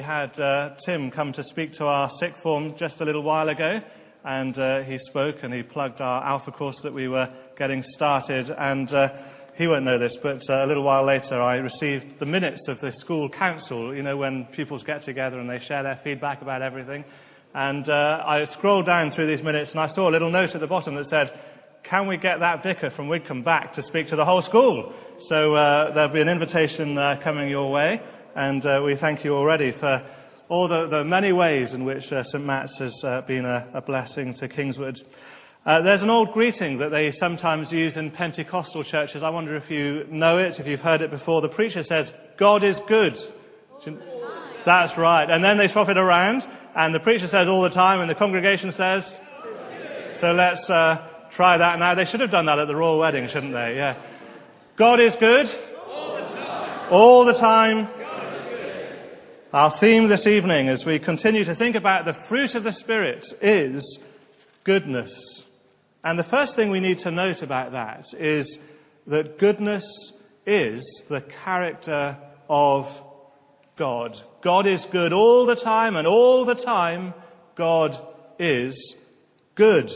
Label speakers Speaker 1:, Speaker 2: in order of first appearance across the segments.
Speaker 1: We had uh, Tim come to speak to our sixth form just a little while ago, and uh, he spoke and he plugged our Alpha course that we were getting started. And uh, he won't know this, but uh, a little while later I received the minutes of the school council, you know, when pupils get together and they share their feedback about everything. And uh, I scrolled down through these minutes and I saw a little note at the bottom that said, can we get that vicar from Widcombe back to speak to the whole school? So uh, there'll be an invitation coming your way. And uh, we thank you already for all the, the many ways in which uh, St. Matt's has uh, been a, a, blessing to Kingswood. Uh, there's an old greeting that they sometimes use in Pentecostal churches. I wonder if you know it, if you've heard it before. The preacher says, God is good. That's right. And then they swap it around, and the preacher says all the time, and the congregation says, so let's uh, try that now. They should have done that at the royal wedding, shouldn't they? Yeah. God is good. All the time. All the time. Our theme this evening, as we continue to think about the fruit of the Spirit, is goodness. And the first thing we need to note about that is that goodness is the character of God. God is good all the time, and all the time, God is good.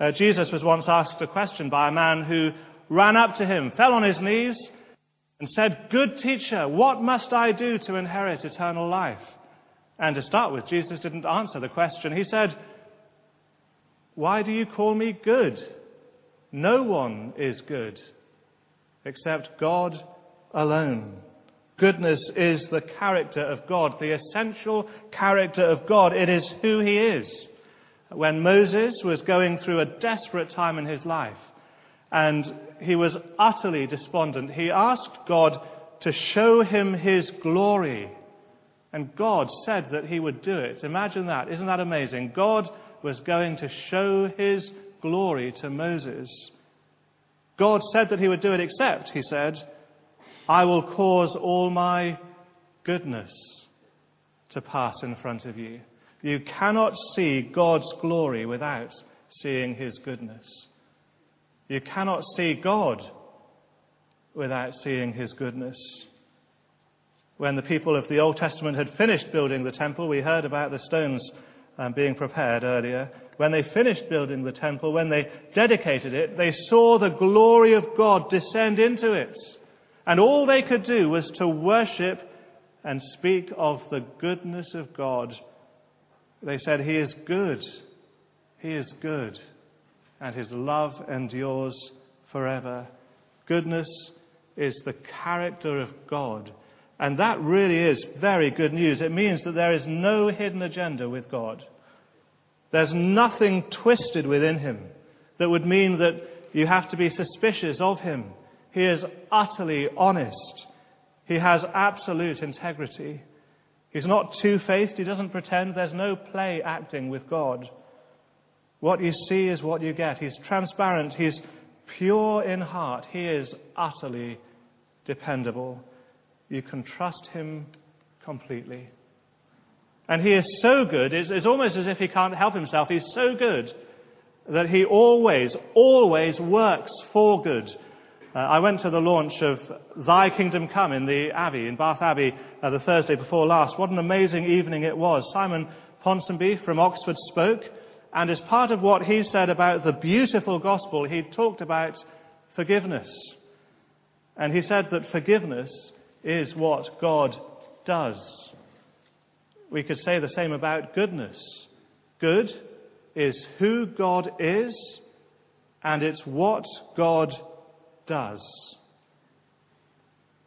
Speaker 1: Uh, Jesus was once asked a question by a man who ran up to him, fell on his knees, and said, Good teacher, what must I do to inherit eternal life? And to start with, Jesus didn't answer the question. He said, Why do you call me good? No one is good except God alone. Goodness is the character of God, the essential character of God. It is who He is. When Moses was going through a desperate time in his life, and he was utterly despondent. He asked God to show him his glory. And God said that he would do it. Imagine that. Isn't that amazing? God was going to show his glory to Moses. God said that he would do it, except, he said, I will cause all my goodness to pass in front of you. You cannot see God's glory without seeing his goodness. You cannot see God without seeing his goodness. When the people of the Old Testament had finished building the temple, we heard about the stones um, being prepared earlier. When they finished building the temple, when they dedicated it, they saw the glory of God descend into it. And all they could do was to worship and speak of the goodness of God. They said, He is good. He is good and his love endures forever. Goodness is the character of God. And that really is very good news. It means that there is no hidden agenda with God. There's nothing twisted within him that would mean that you have to be suspicious of him. He is utterly honest. He has absolute integrity. He's not two faced. He doesn't pretend. There's no play acting with God. What you see is what you get. He's transparent. He's pure in heart. He is utterly dependable. You can trust him completely. And he is so good, it's, it's, almost as if he can't help himself. He's so good that he always, always works for good. Uh, I went to the launch of Thy Kingdom Come in the Abbey, in Bath Abbey, uh, the Thursday before last. What an amazing evening it was. Simon Ponsonby from Oxford spoke. And as part of what he said about the beautiful gospel, he talked about forgiveness. And he said that forgiveness is what God does. We could say the same about goodness. Good is who God is, and it's what God does.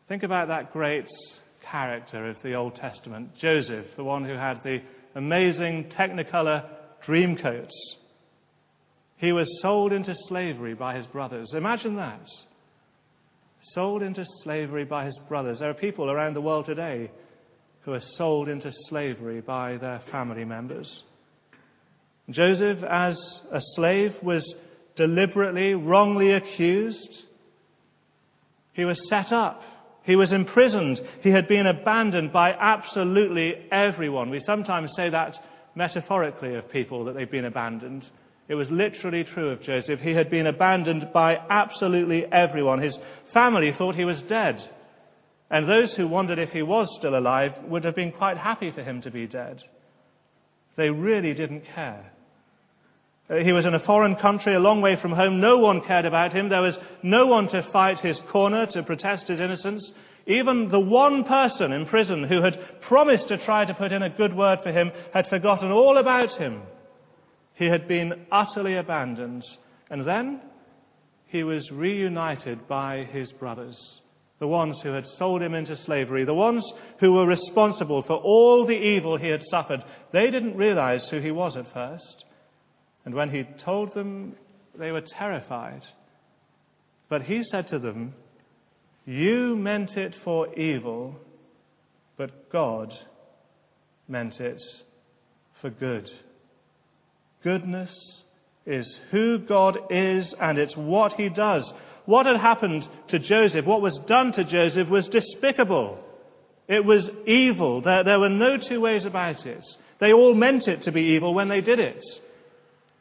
Speaker 1: Think about that great character of the Old Testament, Joseph, the one who had the amazing technicolor dreamcoats. He was sold into slavery by his brothers. Imagine that. Sold into slavery by his brothers. There are people around the world today who are sold into slavery by their family members. Joseph, as a slave, was deliberately, wrongly accused. He was set up. He was imprisoned. He had been abandoned by absolutely everyone. We sometimes say that metaphorically of people that they've been abandoned. It was literally true of Joseph. He had been abandoned by absolutely everyone. His family thought he was dead. And those who wondered if he was still alive would have been quite happy for him to be dead. They really didn't care. Uh, he was in a foreign country, a long way from home. No one cared about him. There was no one to fight his corner, to protest his innocence. Even the one person in prison who had promised to try to put in a good word for him had forgotten all about him. He had been utterly abandoned. And then he was reunited by his brothers, the ones who had sold him into slavery, the ones who were responsible for all the evil he had suffered. They didn't realize who he was at first. And when he told them, they were terrified. But he said to them, You meant it for evil, but God meant it for good. Goodness is who God is and it's what he does. What had happened to Joseph, what was done to Joseph, was despicable. It was evil. There, there were no two ways about it. They all meant it to be evil when they did it.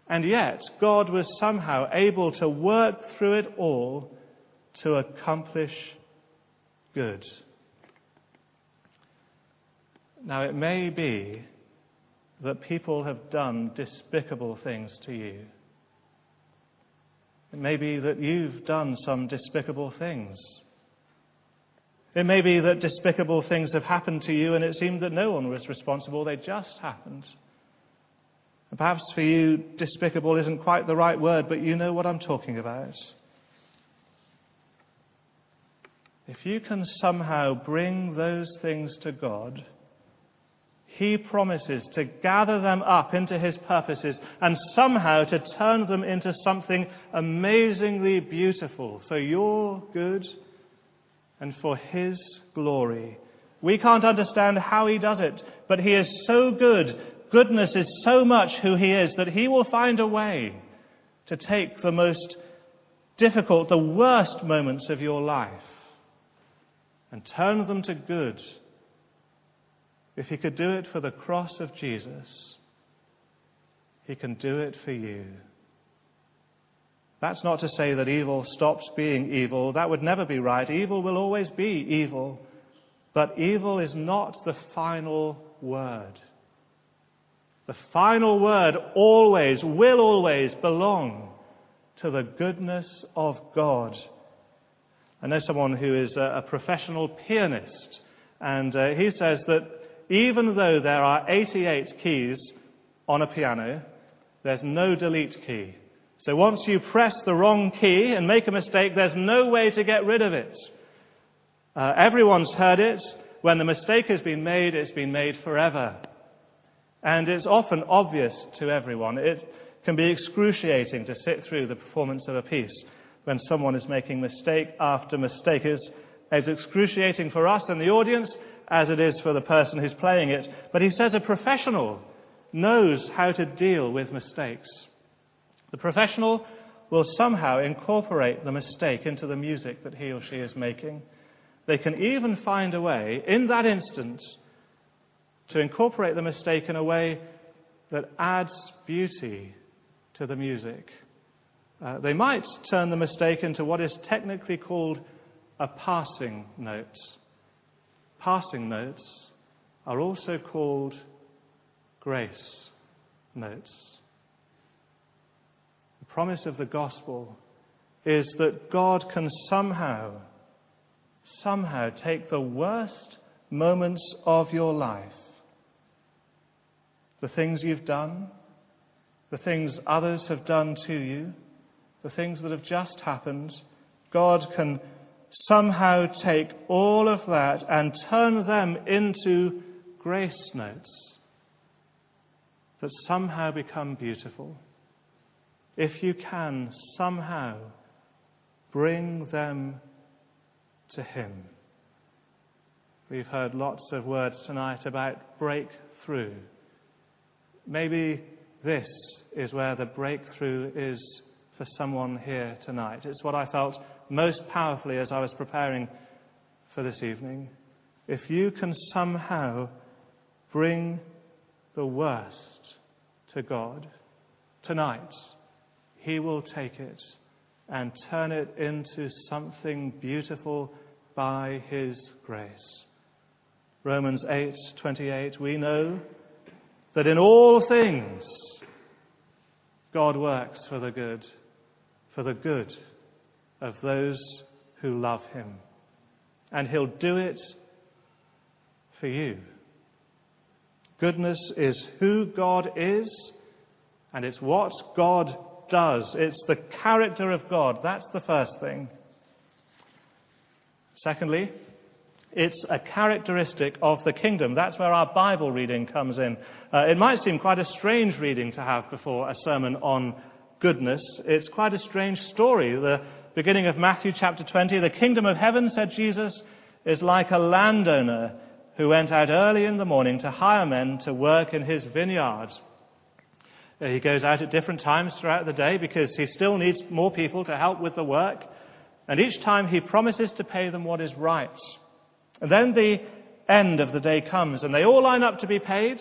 Speaker 1: And yet, God was somehow able to work through it all to accomplish good. Now, it may be that people have done despicable things to you. It may be that you've done some despicable things. It may be that despicable things have happened to you and it seemed that no one was responsible, they just happened. Perhaps for you, despicable isn't quite the right word, but you know what I'm talking about. If you can somehow bring those things to God, He promises to gather them up into His purposes and somehow to turn them into something amazingly beautiful for your good and for His glory. We can't understand how He does it, but He is so good goodness is so much who He is that He will find a way to take the most difficult, the worst moments of your life and turn them to good. If He could do it for the cross of Jesus, He can do it for you. That's not to say that evil stops being evil. That would never be right. Evil will always be evil. But evil is not the final word. The final word always, will always belong to the goodness of God. I know someone who is a, professional pianist, and uh, he says that even though there are 88 keys on a piano, there's no delete key. So once you press the wrong key and make a mistake, there's no way to get rid of it. Uh, everyone's heard it. When the mistake has been made, it's been made forever. And it's often obvious to everyone. It can be excruciating to sit through the performance of a piece when someone is making mistake after mistake. is as excruciating for us and the audience as it is for the person who's playing it. But he says a professional knows how to deal with mistakes. The professional will somehow incorporate the mistake into the music that he or she is making. They can even find a way, in that instant, to incorporate the mistake in a way that adds beauty to the music. Uh, they might turn the mistake into what is technically called a passing note. Passing notes are also called grace notes. The promise of the gospel is that God can somehow, somehow take the worst moments of your life the things you've done, the things others have done to you, the things that have just happened, God can somehow take all of that and turn them into grace notes that somehow become beautiful. If you can somehow bring them to Him. We've heard lots of words tonight about breakthrough. Maybe this is where the breakthrough is for someone here tonight. It's what I felt most powerfully as I was preparing for this evening. If you can somehow bring the worst to God tonight, He will take it and turn it into something beautiful by his grace. Romans 8:28 we know that in all things God works for the good for the good of those who love him and he'll do it for you. Goodness is who God is and it's what God does. It's the character of God. That's the first thing. Secondly, it's a characteristic of the kingdom. That's where our Bible reading comes in. Uh, it might seem quite a strange reading to have before a sermon on goodness. It's quite a strange story. The beginning of Matthew chapter 20, the kingdom of heaven, said Jesus, is like a landowner who went out early in the morning to hire men to work in his vineyard. Uh, he goes out at different times throughout the day because he still needs more people to help with the work. And each time he promises to pay them what is right. And then the end of the day comes and they all line up to be paid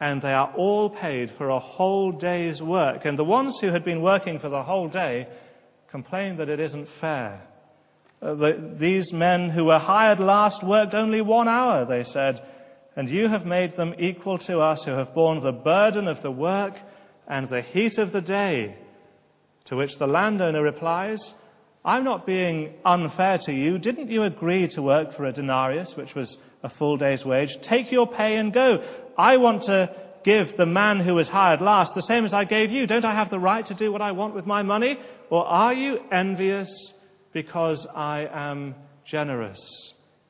Speaker 1: and they are all paid for a whole day's work. And the ones who had been working for the whole day complain that it isn't fair. Uh, the, these men who were hired last worked only one hour, they said, and you have made them equal to us who have borne the burden of the work and the heat of the day. To which the landowner replies, I'm not being unfair to you. Didn't you agree to work for a denarius, which was a full day's wage? Take your pay and go. I want to give the man who was hired last the same as I gave you. Don't I have the right to do what I want with my money? Or are you envious because I am generous?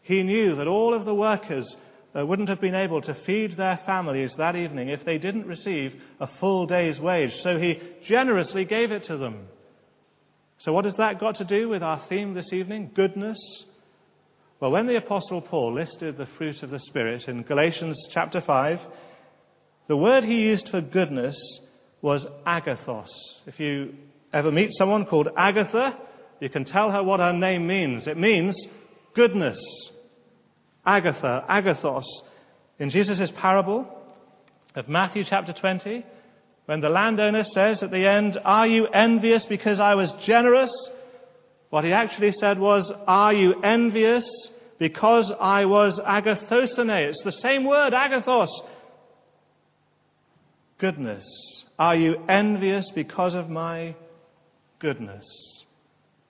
Speaker 1: He knew that all of the workers uh, wouldn't have been able to feed their families that evening if they didn't receive a full day's wage. So he generously gave it to them. So, what has that got to do with our theme this evening? Goodness. Well, when the Apostle Paul listed the fruit of the Spirit in Galatians chapter 5, the word he used for goodness was agathos. If you ever meet someone called Agatha, you can tell her what her name means. It means goodness. Agatha, agathos. In Jesus' parable of Matthew chapter 20, when the landowner says at the end, Are you envious because I was generous? What he actually said was, Are you envious because I was agathos eimi? It's the same word, agathos. Goodness. Are you envious because of my goodness?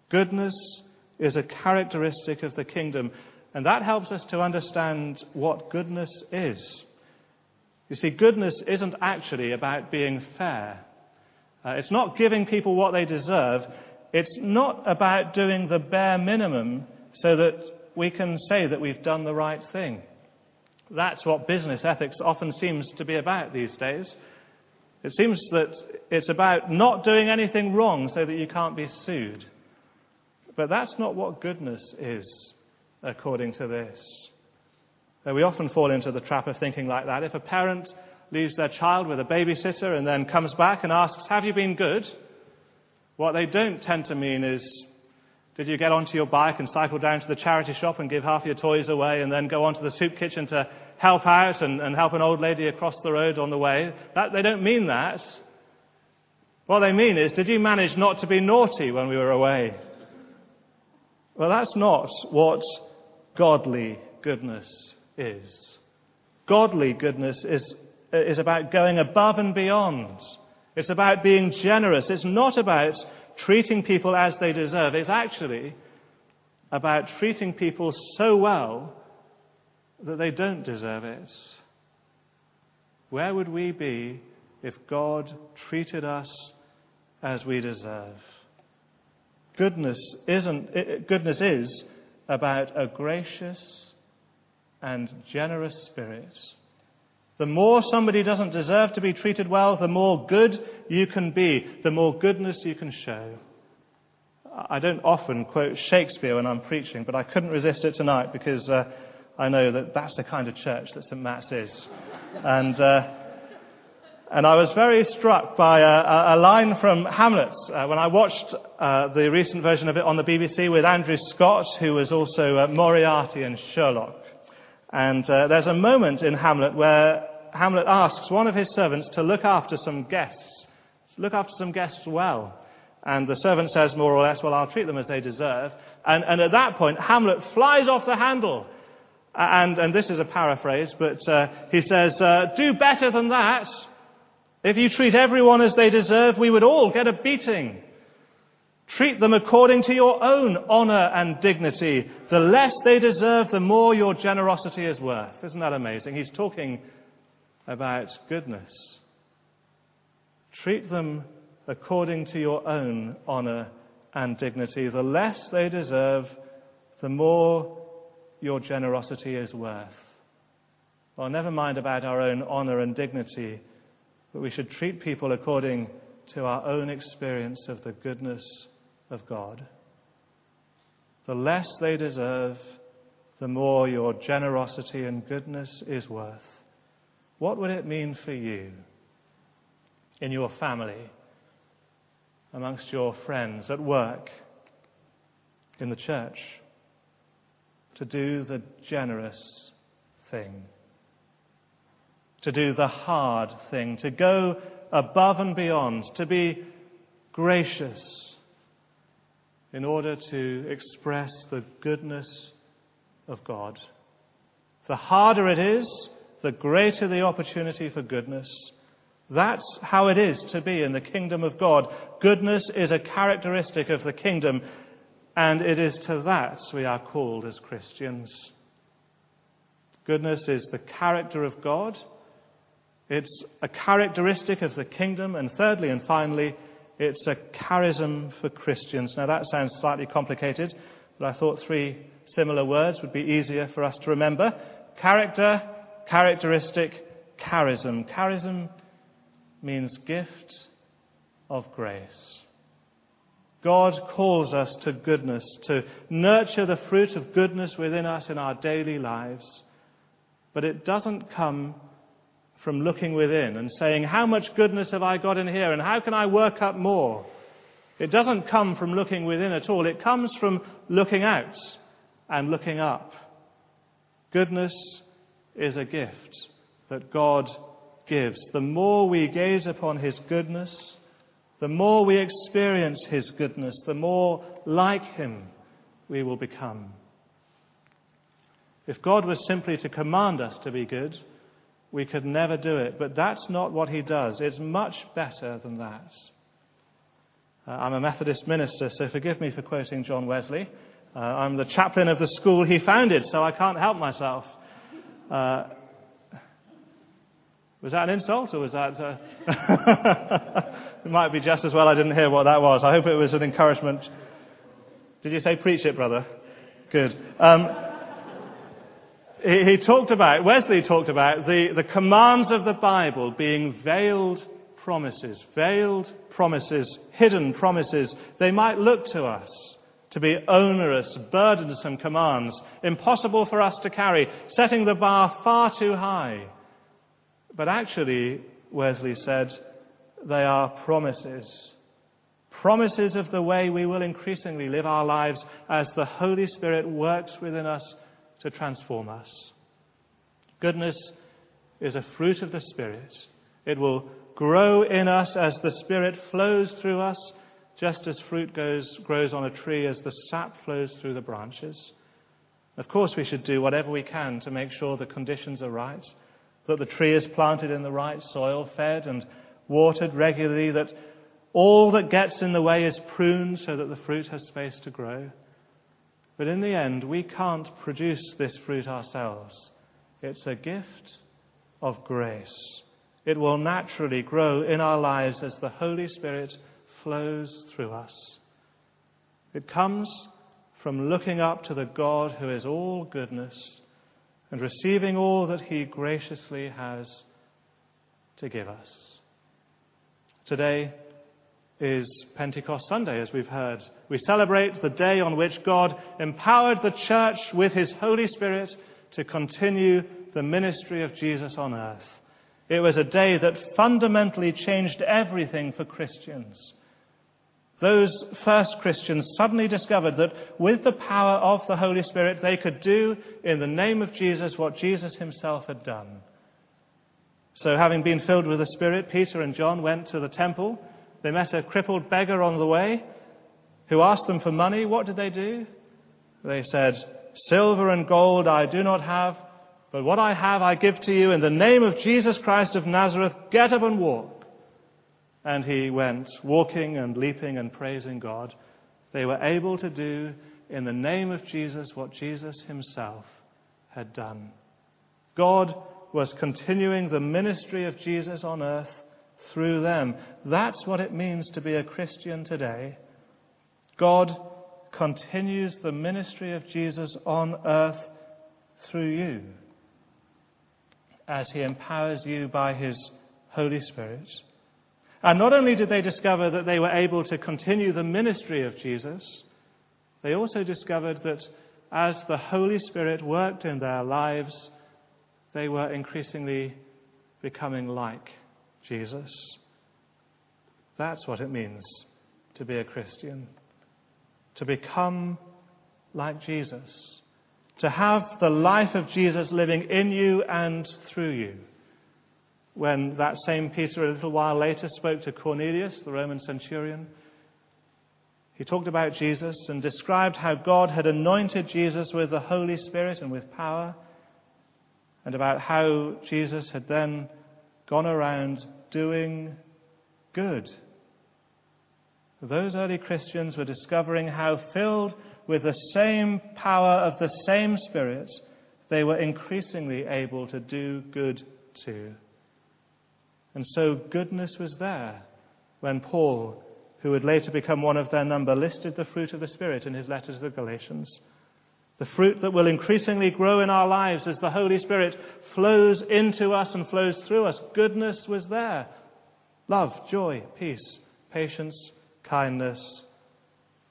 Speaker 1: Goodness is a characteristic of the kingdom, and that helps us to understand what goodness is. You see, goodness isn't actually about being fair. Uh, it's not giving people what they deserve. It's not about doing the bare minimum so that we can say that we've done the right thing. That's what business ethics often seems to be about these days. It seems that it's about not doing anything wrong so that you can't be sued. But that's not what goodness is, according to this. We often fall into the trap of thinking like that. If a parent leaves their child with a babysitter and then comes back and asks, Have you been good? What they don't tend to mean is, Did you get onto your bike and cycle down to the charity shop and give half your toys away and then go onto the soup kitchen to help out and, and help an old lady across the road on the way? That, they don't mean that. What they mean is, Did you manage not to be naughty when we were away? Well, that's not what godly goodness is. Godly goodness is, is about going above and beyond. It's about being generous. It's not about treating people as they deserve. It's actually about treating people so well that they don't deserve it. Where would we be if God treated us as we deserve? Goodness isn't, goodness is about a gracious and generous spirit. The more somebody doesn't deserve to be treated well, the more good you can be, the more goodness you can show. I don't often quote Shakespeare when I'm preaching, but I couldn't resist it tonight because uh, I know that that's the kind of church that St. Matt's is. And, uh, and I was very struck by a, a line from Hamlet uh, when I watched uh, the recent version of it on the BBC with Andrew Scott, who was also uh, Moriarty in Sherlock. And uh, there's a moment in Hamlet where Hamlet asks one of his servants to look after some guests, look after some guests well. And the servant says more or less, well, I'll treat them as they deserve. And, and at that point, Hamlet flies off the handle. And, and this is a paraphrase, but uh, he says, uh, Do better than that. If you treat everyone as they deserve, we would all get a beating. Treat them according to your own honor and dignity. The less they deserve, the more your generosity is worth. Isn't that amazing? He's talking about goodness. Treat them according to your own honor and dignity. The less they deserve, the more your generosity is worth. Well, never mind about our own honor and dignity, but we should treat people according to our own experience of the goodness of God. The less they deserve, the more your generosity and goodness is worth. What would it mean for you in your family, amongst your friends, at work, in the church, to do the generous thing? To do the hard thing, to go above and beyond, to be gracious in order to express the goodness of God. The harder it is, the greater the opportunity for goodness. That's how it is to be in the kingdom of God. Goodness is a characteristic of the kingdom, and it is to that we are called as Christians. Goodness is the character of God. It's a characteristic of the kingdom. And thirdly and finally, it's a charism for Christians. Now, that sounds slightly complicated, but I thought three similar words would be easier for us to remember character, characteristic, charism. Charism means gift of grace. God calls us to goodness, to nurture the fruit of goodness within us in our daily lives. But it doesn't come from looking within and saying, How much goodness have I got in here and how can I work up more? It doesn't come from looking within at all. It comes from looking out and looking up. Goodness is a gift that God gives. The more we gaze upon His goodness, the more we experience His goodness, the more like Him we will become. If God was simply to command us to be good, we could never do it. But that's not what he does. It's much better than that. Uh, I'm a Methodist minister, so forgive me for quoting John Wesley. Uh, I'm the chaplain of the school he founded, so I can't help myself. Uh, was that an insult, or was that. Uh, it might be just as well I didn't hear what that was. I hope it was an encouragement. Did you say preach it, brother? Good. Um, he, talked about, Wesley talked about the, the commands of the Bible being veiled promises, veiled promises, hidden promises. They might look to us to be onerous, burdensome commands, impossible for us to carry, setting the bar far too high. But actually, Wesley said, they are promises. Promises of the way we will increasingly live our lives as the Holy Spirit works within us to transform us. Goodness is a fruit of the Spirit. It will grow in us as the Spirit flows through us, just as fruit goes, grows on a tree as the sap flows through the branches. Of course, we should do whatever we can to make sure the conditions are right, that the tree is planted in the right soil, fed and watered regularly, that all that gets in the way is pruned so that the fruit has space to grow. But in the end, we can't produce this fruit ourselves. It's a gift of grace. It will naturally grow in our lives as the Holy Spirit flows through us. It comes from looking up to the God who is all goodness and receiving all that He graciously has to give us. Today, is Pentecost Sunday, as we've heard. We celebrate the day on which God empowered the church with His Holy Spirit to continue the ministry of Jesus on earth. It was a day that fundamentally changed everything for Christians. Those first Christians suddenly discovered that with the power of the Holy Spirit, they could do in the name of Jesus what Jesus himself had done. So, having been filled with the Spirit, Peter and John went to the temple they met a crippled beggar on the way who asked them for money. What did they do? They said, Silver and gold I do not have, but what I have I give to you. In the name of Jesus Christ of Nazareth, get up and walk. And he went, walking and leaping and praising God. They were able to do in the name of Jesus what Jesus himself had done. God was continuing the ministry of Jesus on earth through them. That's what it means to be a Christian today. God continues the ministry of Jesus on earth through you as he empowers you by his Holy Spirit. And not only did they discover that they were able to continue the ministry of Jesus, they also discovered that as the Holy Spirit worked in their lives, they were increasingly becoming like Jesus. That's what it means to be a Christian. To become like Jesus. To have the life of Jesus living in you and through you. When that same Peter, a little while later, spoke to Cornelius, the Roman centurion, he talked about Jesus and described how God had anointed Jesus with the Holy Spirit and with power, and about how Jesus had then gone around doing good. Those early Christians were discovering how, filled with the same power of the same Spirit, they were increasingly able to do good too. And so goodness was there when Paul who would later become one of their number, listed the fruit of the Spirit in his letter to the Galatians. The fruit that will increasingly grow in our lives as the Holy Spirit flows into us and flows through us. Goodness was there. Love, joy, peace, patience, kindness,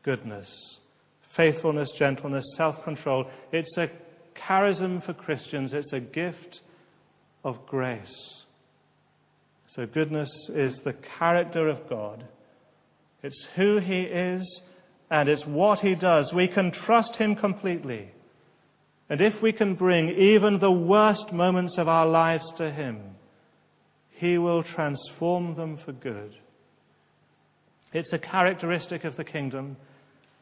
Speaker 1: goodness, faithfulness, gentleness, self control. It's a charism for Christians, it's a gift of grace. So, goodness is the character of God it's who He is and it's what He does. We can trust Him completely. And if we can bring even the worst moments of our lives to Him, He will transform them for good. It's a characteristic of the kingdom.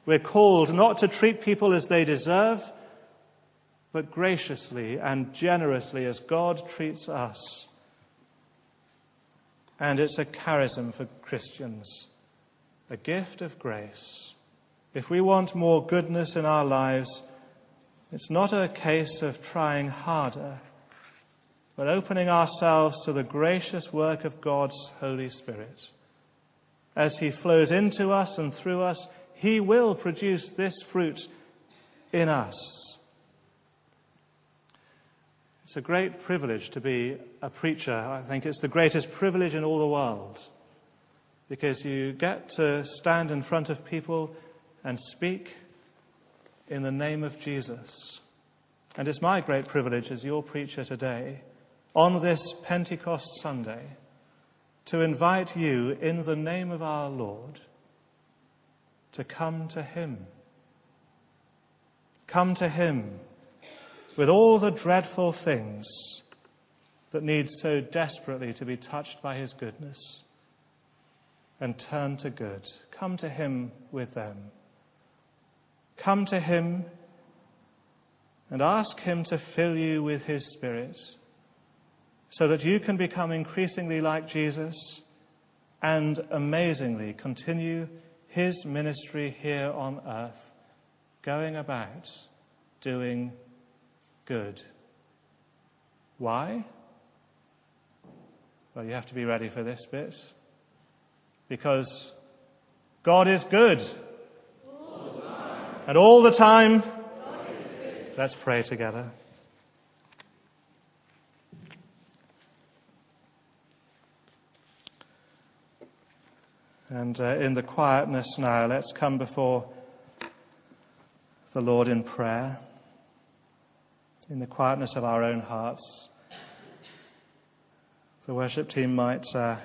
Speaker 1: We're called not to treat people as they deserve, but graciously and generously as God treats us. And it's a charism for Christians a gift of grace. If we want more goodness in our lives, it's not a case of trying harder, but opening ourselves to the gracious work of God's Holy Spirit. As He flows into us and through us, He will produce this fruit in us. It's a great privilege to be a preacher. I think it's the greatest privilege in all the world because you get to stand in front of people and speak in the name of Jesus. And it's my great privilege as your preacher today, on this Pentecost Sunday, to invite you in the name of our Lord to come to Him. Come to Him with all the dreadful things that need so desperately to be touched by His goodness and turn to good. Come to Him with them. Come to Him and ask Him to fill you with His Spirit so that you can become increasingly like Jesus and amazingly continue His ministry here on earth, going about doing good. Why? Well, you have to be ready for this bit because God is good. And all the time, let's pray together. And uh, in the quietness now, let's come before the Lord in prayer, in the quietness of our own hearts. The worship team might uh,